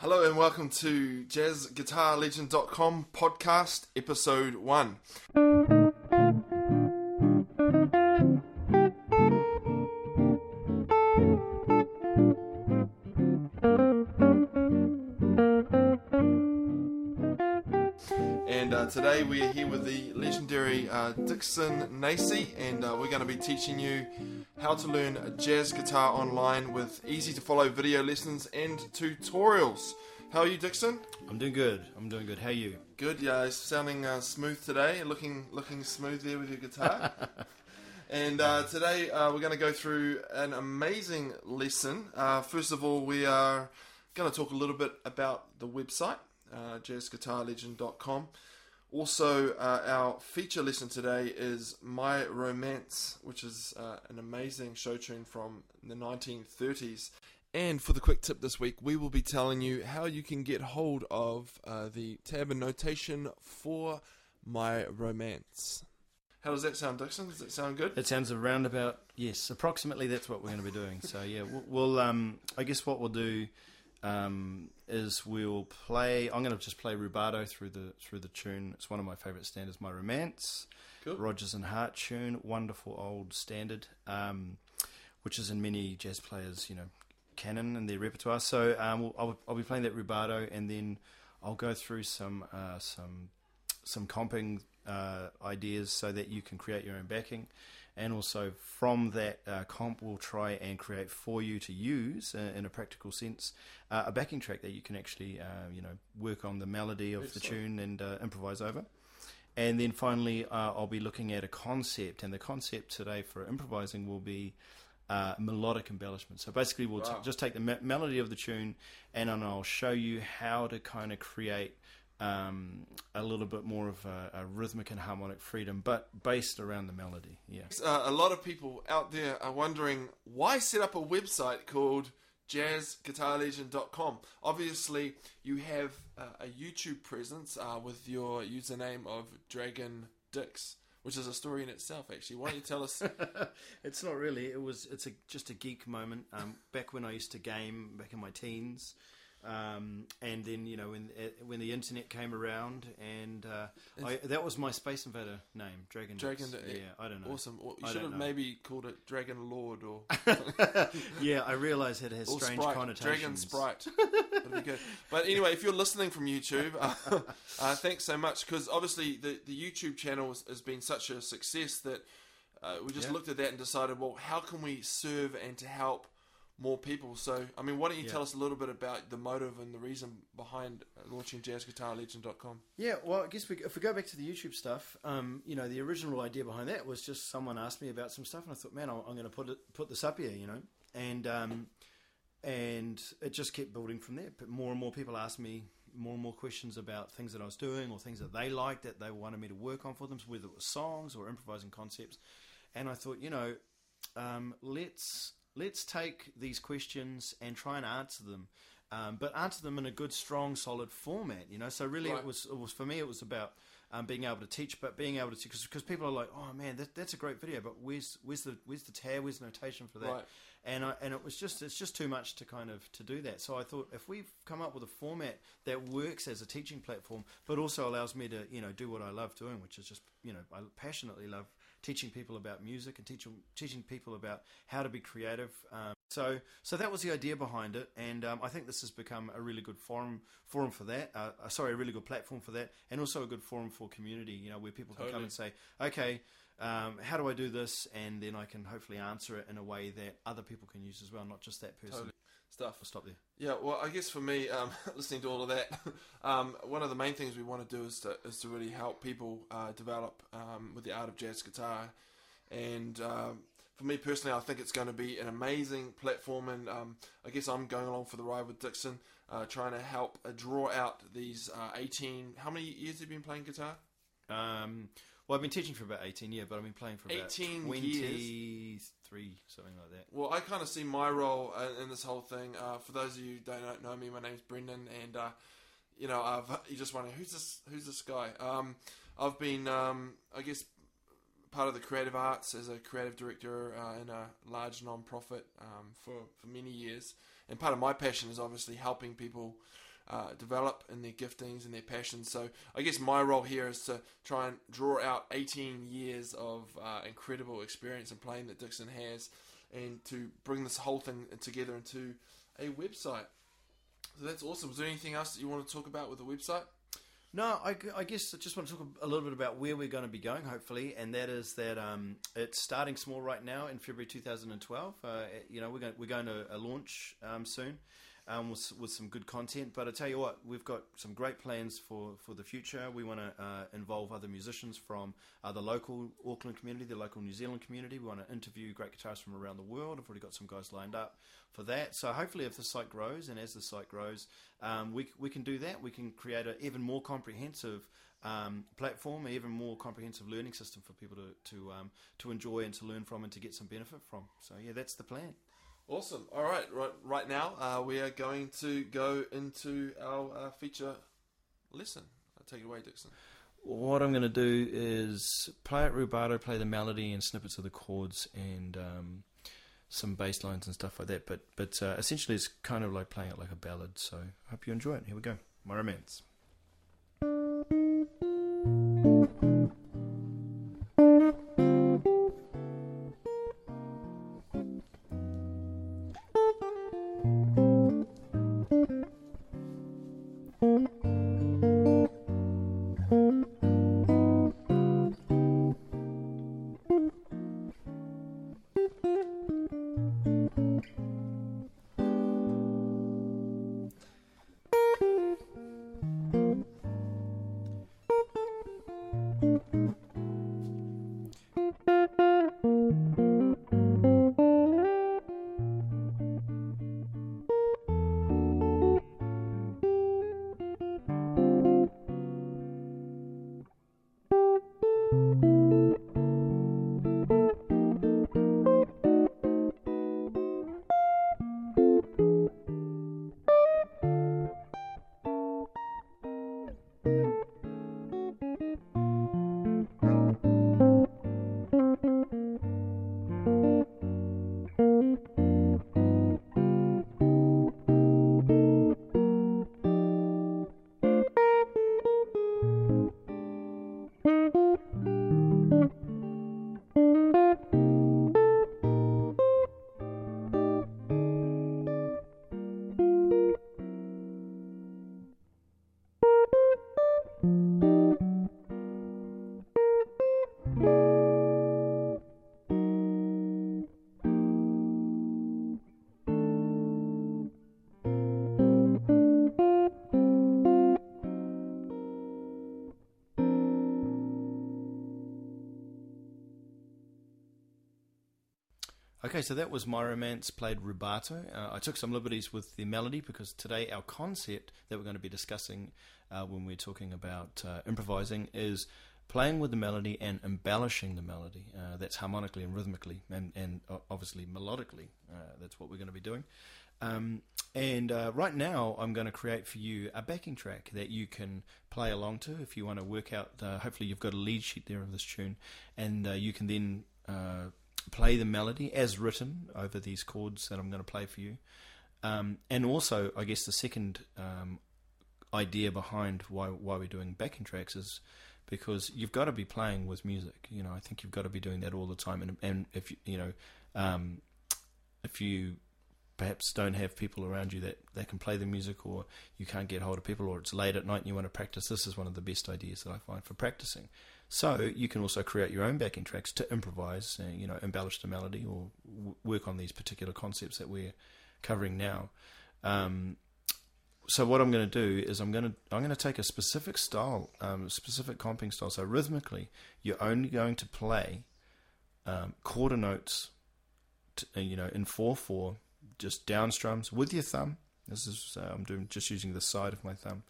Hello and welcome to jazzguitarlegend.com podcast episode 1. And uh, today we are here with the legendary uh, Dixon Nacy, and uh, we're going to be teaching you how to learn jazz guitar online with easy to follow video lessons and tutorials. How are you, Dixon? I'm doing good. I'm doing good. How are you? Good, yeah. it's Sounding uh, smooth today, looking looking smooth there with your guitar. and uh, today uh, we're going to go through an amazing lesson. Uh, first of all, we are going to talk a little bit about the website, uh, jazzguitarlegend.com. Also, uh, our feature lesson today is My Romance, which is uh, an amazing show tune from the 1930s. And for the quick tip this week, we will be telling you how you can get hold of uh, the tab and notation for My Romance. How does that sound, Dixon? Does that sound good? It sounds around about yes, approximately. That's what we're going to be doing. So yeah, we'll, we'll um, I guess what we'll do um, is we'll play. I'm going to just play rubato through the through the tune. It's one of my favourite standards, My Romance, Cool. Rodgers and Hart tune, wonderful old standard, um, which is in many jazz players, you know, canon in their repertoire. So um, we'll, I'll, I'll be playing that rubato, and then I'll go through some uh, some some comping uh, ideas so that you can create your own backing. And also from that uh, comp, we'll try and create for you to use uh, in a practical sense uh, a backing track that you can actually, uh, you know, work on the melody of the tune and uh, improvise over. And then finally, uh, I'll be looking at a concept, and the concept today for improvising will be uh, melodic embellishment. So basically, we'll t- just take the me- melody of the tune, and I'll show you how to kind of create um, a little bit more of a, a rhythmic and harmonic freedom, but based around the melody. Yeah. Uh, a lot of people out there are wondering why set up a website called jazzguitarlegend.com. Obviously, you have uh, a YouTube presence uh, with your username of Dragon Dix, which is a story in itself. Actually, why don't you tell us? it's not really. It was. It's a just a geek moment. Um, back when I used to game, back in my teens, um, and then you know when uh, when the internet came around, and uh, I, that was my Space Invader name, Dragon. Dragon. Yeah, I don't know. Awesome. Well, you I should have know. maybe called it Dragon Lord or, yeah, I realise it has or strange Sprite. connotations. Dragon Sprite. That'd be good. But anyway, if you're listening from YouTube, uh, uh, thanks so much because obviously the, the YouTube channel has, has been such a success that uh, we just Yeah. looked at that and decided, well, how can we serve and to help more people? So, I mean, why don't you Yeah. tell us a little bit about the motive and the reason behind launching jazzguitarlegend.com? Yeah, well, I guess we, if we go back to the YouTube stuff, um, you know, the original idea behind that was just someone asked me about some stuff, and I thought, man, I'm going to put it, put this up here, you know, and um, and it just kept building from there. But more and more people asked me more and more questions about things that I was doing or things that they liked that they wanted me to work on for them, whether it was songs or improvising concepts. And I thought, you know, um, let's let's take these questions and try and answer them, um, but answer them in a good, strong, solid format. You know, so really Right. it was it was for me it was about um, being able to teach, but being able to because people are like, oh man, that, that's a great video, but where's where's the where's the tab, where's the notation for that? Right. And I, and it was just it's just too much to kind of to do that. So I thought if we've come up with a format that works as a teaching platform, but also allows me to you know do what I love doing, which is just you know I passionately love teaching people about music and teaching teaching people about how to be creative. Um, so so that was the idea behind it, and um, I think this has become a really good forum forum for that. Uh, uh, sorry, a really good platform for that, and also a good forum for community. You know, where people can come and say, okay. Um, how do I do this? And then I can hopefully answer it in a way that other people can use as well, not just that person. Totally. Stuff. I'll stop there. Yeah, well, I guess for me, um, listening to all of that, um, one of the main things we want to do is to is to really help people uh, develop um, with the art of jazz guitar, and um, for me personally, I think it's going to be an amazing platform, and um, I guess I'm going along for the ride with Dixon, uh, trying to help uh, draw out these uh, 18. How many years have you been playing guitar? Well, I've been teaching for about 18 years, but I've been playing for about 18 23, something like that. Well, I kind of see my role uh, in this whole thing. Uh, for those of you who don't know me, my name's Brendan, and uh, you know, I've you just wondering who's this who's this guy. Um, I've been, um, I guess, part of the creative arts as a creative director uh, in a large non-profit um, for for many years, and part of my passion is obviously helping people uh, develop in their giftings and their passions. So I guess my role here is to try and draw out 18 years of uh, incredible experience and playing that Dixon has, and to bring this whole thing together into a website. So that's awesome. Is there anything else that you want to talk about with the website? No, I, I, guess I just want to talk a little bit about where we're going to be going, hopefully, and that is that um, it's starting small right now in February 2012. Uh, you know, we're going, we're going to a launch um, soon um, with, with some good content. But I tell you what, we've got some great plans for, for the future. We want to uh, involve other musicians from uh, the local Auckland community, the local New Zealand community. We want to interview great guitarists from around the world. I've already got some guys lined up for that. So hopefully, if the site grows and as the site grows, um, we we can do that. We can create an even more comprehensive. Um, platform, even more comprehensive learning system for people to to um, to enjoy and to learn from and to get some benefit from. So yeah, that's the plan. Awesome. All right, right, right now uh, we are going to go into our uh, feature listen. I'll take it away, Dixon. What I'm going to do is play at rubato, play the melody and snippets of the chords and um, some bass lines and stuff like that. But but uh, essentially, it's kind of like playing it like a ballad. So I hope you enjoy it. Here we go. My romance. Thank you. Okay, so that was My Romance played rubato. Uh, I took some liberties with the melody because today our concept that we're going to be discussing uh, when we're talking about uh, improvising is playing with the melody and embellishing the melody. Uh, that's harmonically and rhythmically, and, and obviously melodically. Uh, that's what we're going to be doing. Um, and uh, right now, I'm going to create for you a backing track that you can play along to if you want to work out. hopefully, you've got a lead sheet there of this tune, and you can then play the melody as written over these chords that I'm going to play for you. Um, and also, I guess the second um, idea behind why why we're doing backing tracks is because you've got to be playing with music. You know, I think you've got to be doing that all the time. And and if you you know, um, if you perhaps don't have people around you that, that can play the music or you can't get hold of people or it's late at night and you want to practice, this is one of the best ideas that I find for practicing. So you can also create your own backing tracks to improvise, uh, you know, embellish the melody or w- work on these particular concepts that we're covering now. Um, so what I'm going to do is I'm going to I'm going to take a specific style, um, specific comping style. So rhythmically, you're only going to play um, quarter notes, to, uh, you know, in four four, just down strums with your thumb. This is uh, I'm doing just using the side of my thumb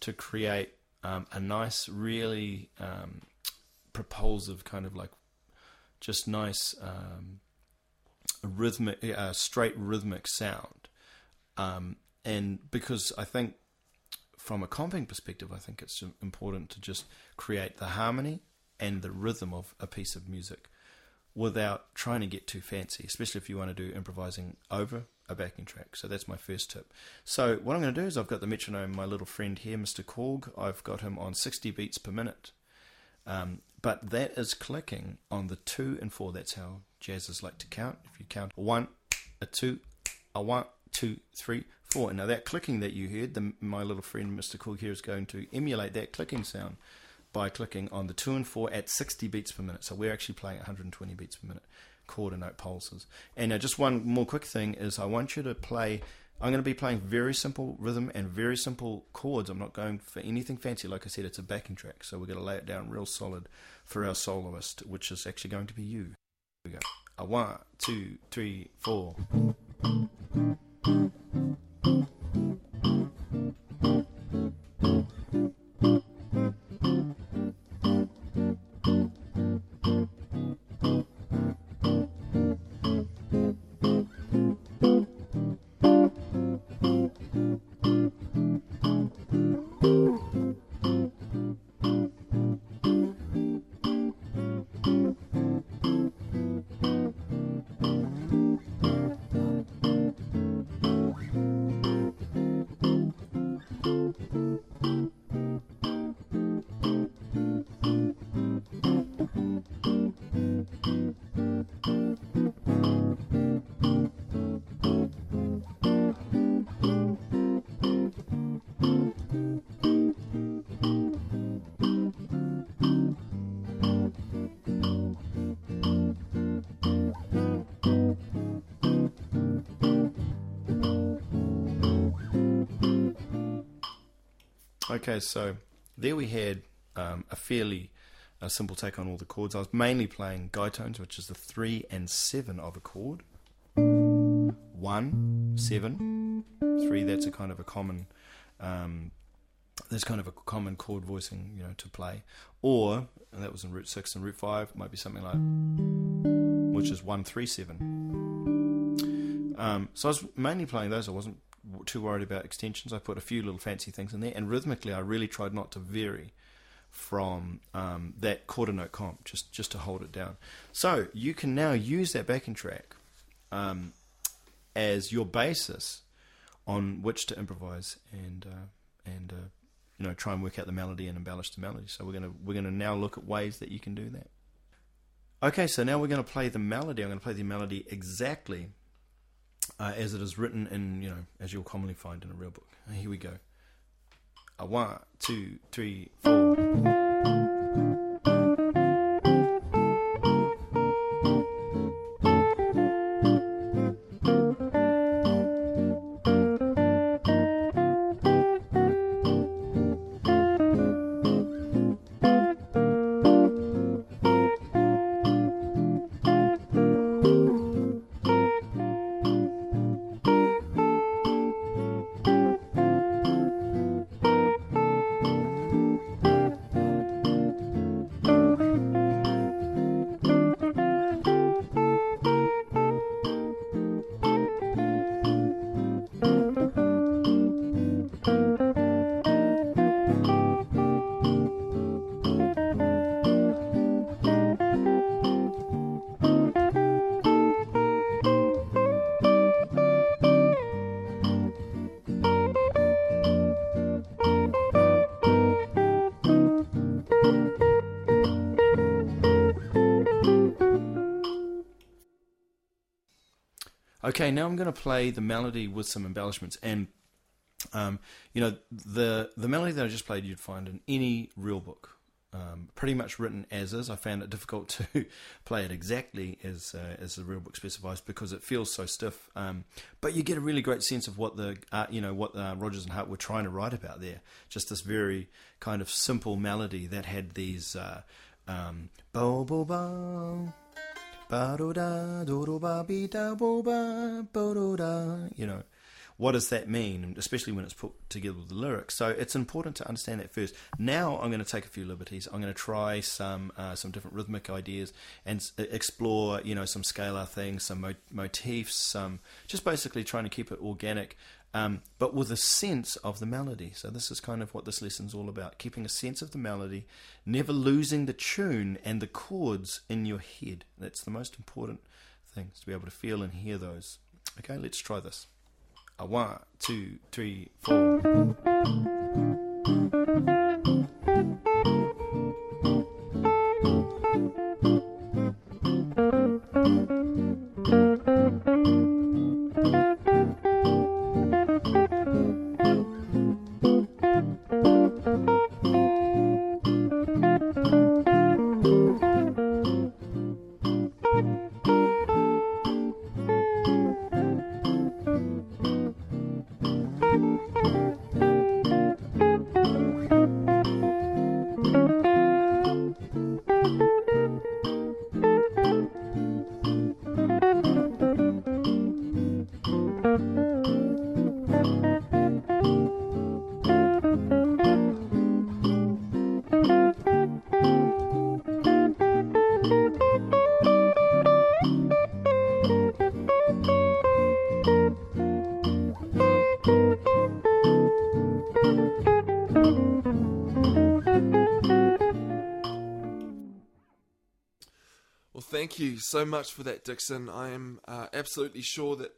to create um, a nice, really um, propulsive kind of like just nice um, rhythmic, uh, straight rhythmic sound. Um, and because I think from a comping perspective, I think it's important to just create the harmony and the rhythm of a piece of music without trying to get too fancy, especially if you want to do improvising over a backing track. So that's my first tip. So what I'm going to do is I've got the metronome, my little friend here, Mr. Korg. I've got him on 60 beats per minute. Um, but that is clicking on the two and four. That's how jazzers like to count. If you count a one, a two, a one, two, three, four. And now that clicking that you heard, the, my little friend Mr. Korg here is going to emulate that clicking sound by clicking on the two and four at 60 beats per minute. So we're actually playing 120 beats per minute quarter note pulses. And just one more quick thing is I want you to play. I'm going to be playing very simple rhythm and very simple chords. I'm not going for anything fancy. Like I said, it's a backing track, so we're going to lay it down real solid for our soloist, which is actually going to be you. Here we go. A one, two, three, four. Okay, so there we had um, a fairly simple take on all the chords. I was mainly playing guide tones, which is the three and seven of a chord. One, seven, three. That's a kind of a common. Um, there's kind of a common chord voicing, you know, to play. Or and that was in root six and root five. Might be something like, which is one, three, seven. Um, so I was mainly playing those. I wasn't too worried about extensions. I put a few little fancy things in there, and rhythmically, I really tried not to vary from um, that quarter note comp, just just to hold it down. So you can now use that backing track um, as your basis on which to improvise and uh, and uh, you know try and work out the melody and embellish the melody. So we're gonna we're gonna now look at ways that you can do that. Okay, so now we're going to play the melody. I'm going to play the melody exactly uh, as it is written in, you know, as you'll commonly find in a real book. Here we go. A one, two, three, four. Okay, now I'm going to play the melody with some embellishments, and um, you know the the melody that I just played, you'd find in any real book, um, pretty much written as is. I found it difficult to play it exactly as uh, as the real book specifies because it feels so stiff. Um, but you get a really great sense of what the uh, you know what uh, Rodgers and Hart were trying to write about there. Just this very kind of simple melody that had these uh, um, bo bo bo you know, what does that mean? Especially when it's put together with the lyrics. So it's important to understand that first. Now I'm going to take a few liberties. I'm going to try some uh, some different rhythmic ideas and explore, you know, some scalar things, some mo- motifs, some just basically trying to keep it organic um, but with a sense of the melody. So this is kind of what this lesson's all about: keeping a sense of the melody, never losing the tune and the chords in your head. That's the most important thing: to be able to feel and hear those. Okay, let's try this. A one, two, three, four. Thank you so much for that, Dixon. I am uh, absolutely sure that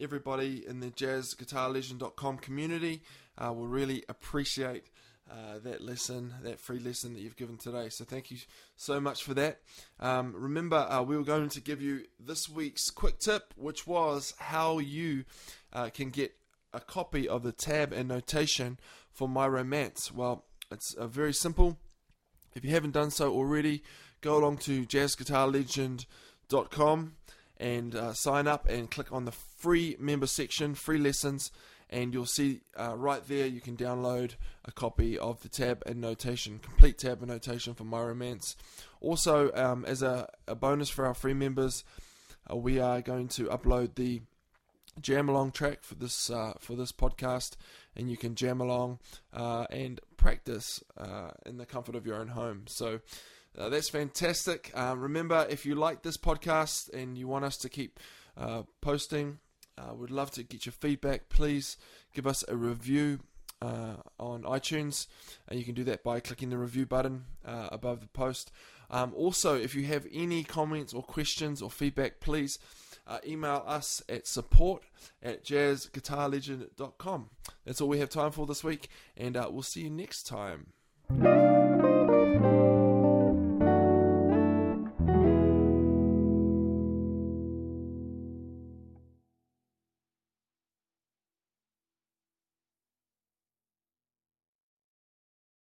everybody in the jazzguitarlegend.com community uh, will really appreciate uh, that lesson, that free lesson that you've given today. So thank you so much for that. Um, remember, uh, we were going to give you this week's quick tip, which was how you uh, can get a copy of the tab and notation for My Romance. Well, it's uh, very simple. If you haven't done so already, go along to jazzguitarlegend.com and uh, sign up and click on the free member section, free lessons, and you'll see uh, right there you can download a copy of the tab and notation, complete tab and notation for My Romance. Also, um, as a, a, bonus for our free members, uh, we are going to upload the jam along track for this uh, for this podcast, and you can jam along uh, and practice uh, in the comfort of your own home. So uh, that's fantastic. Uh, remember, if you like this podcast and you want us to keep uh, posting, uh, we'd love to get your feedback. Please give us a review uh, on iTunes, and you can do that by clicking the review button uh, above the post. Um, also, if you have any comments or questions or feedback, please email us at support at jazzguitarlegend.com. That's all we have time for this week, and we'll see you next time.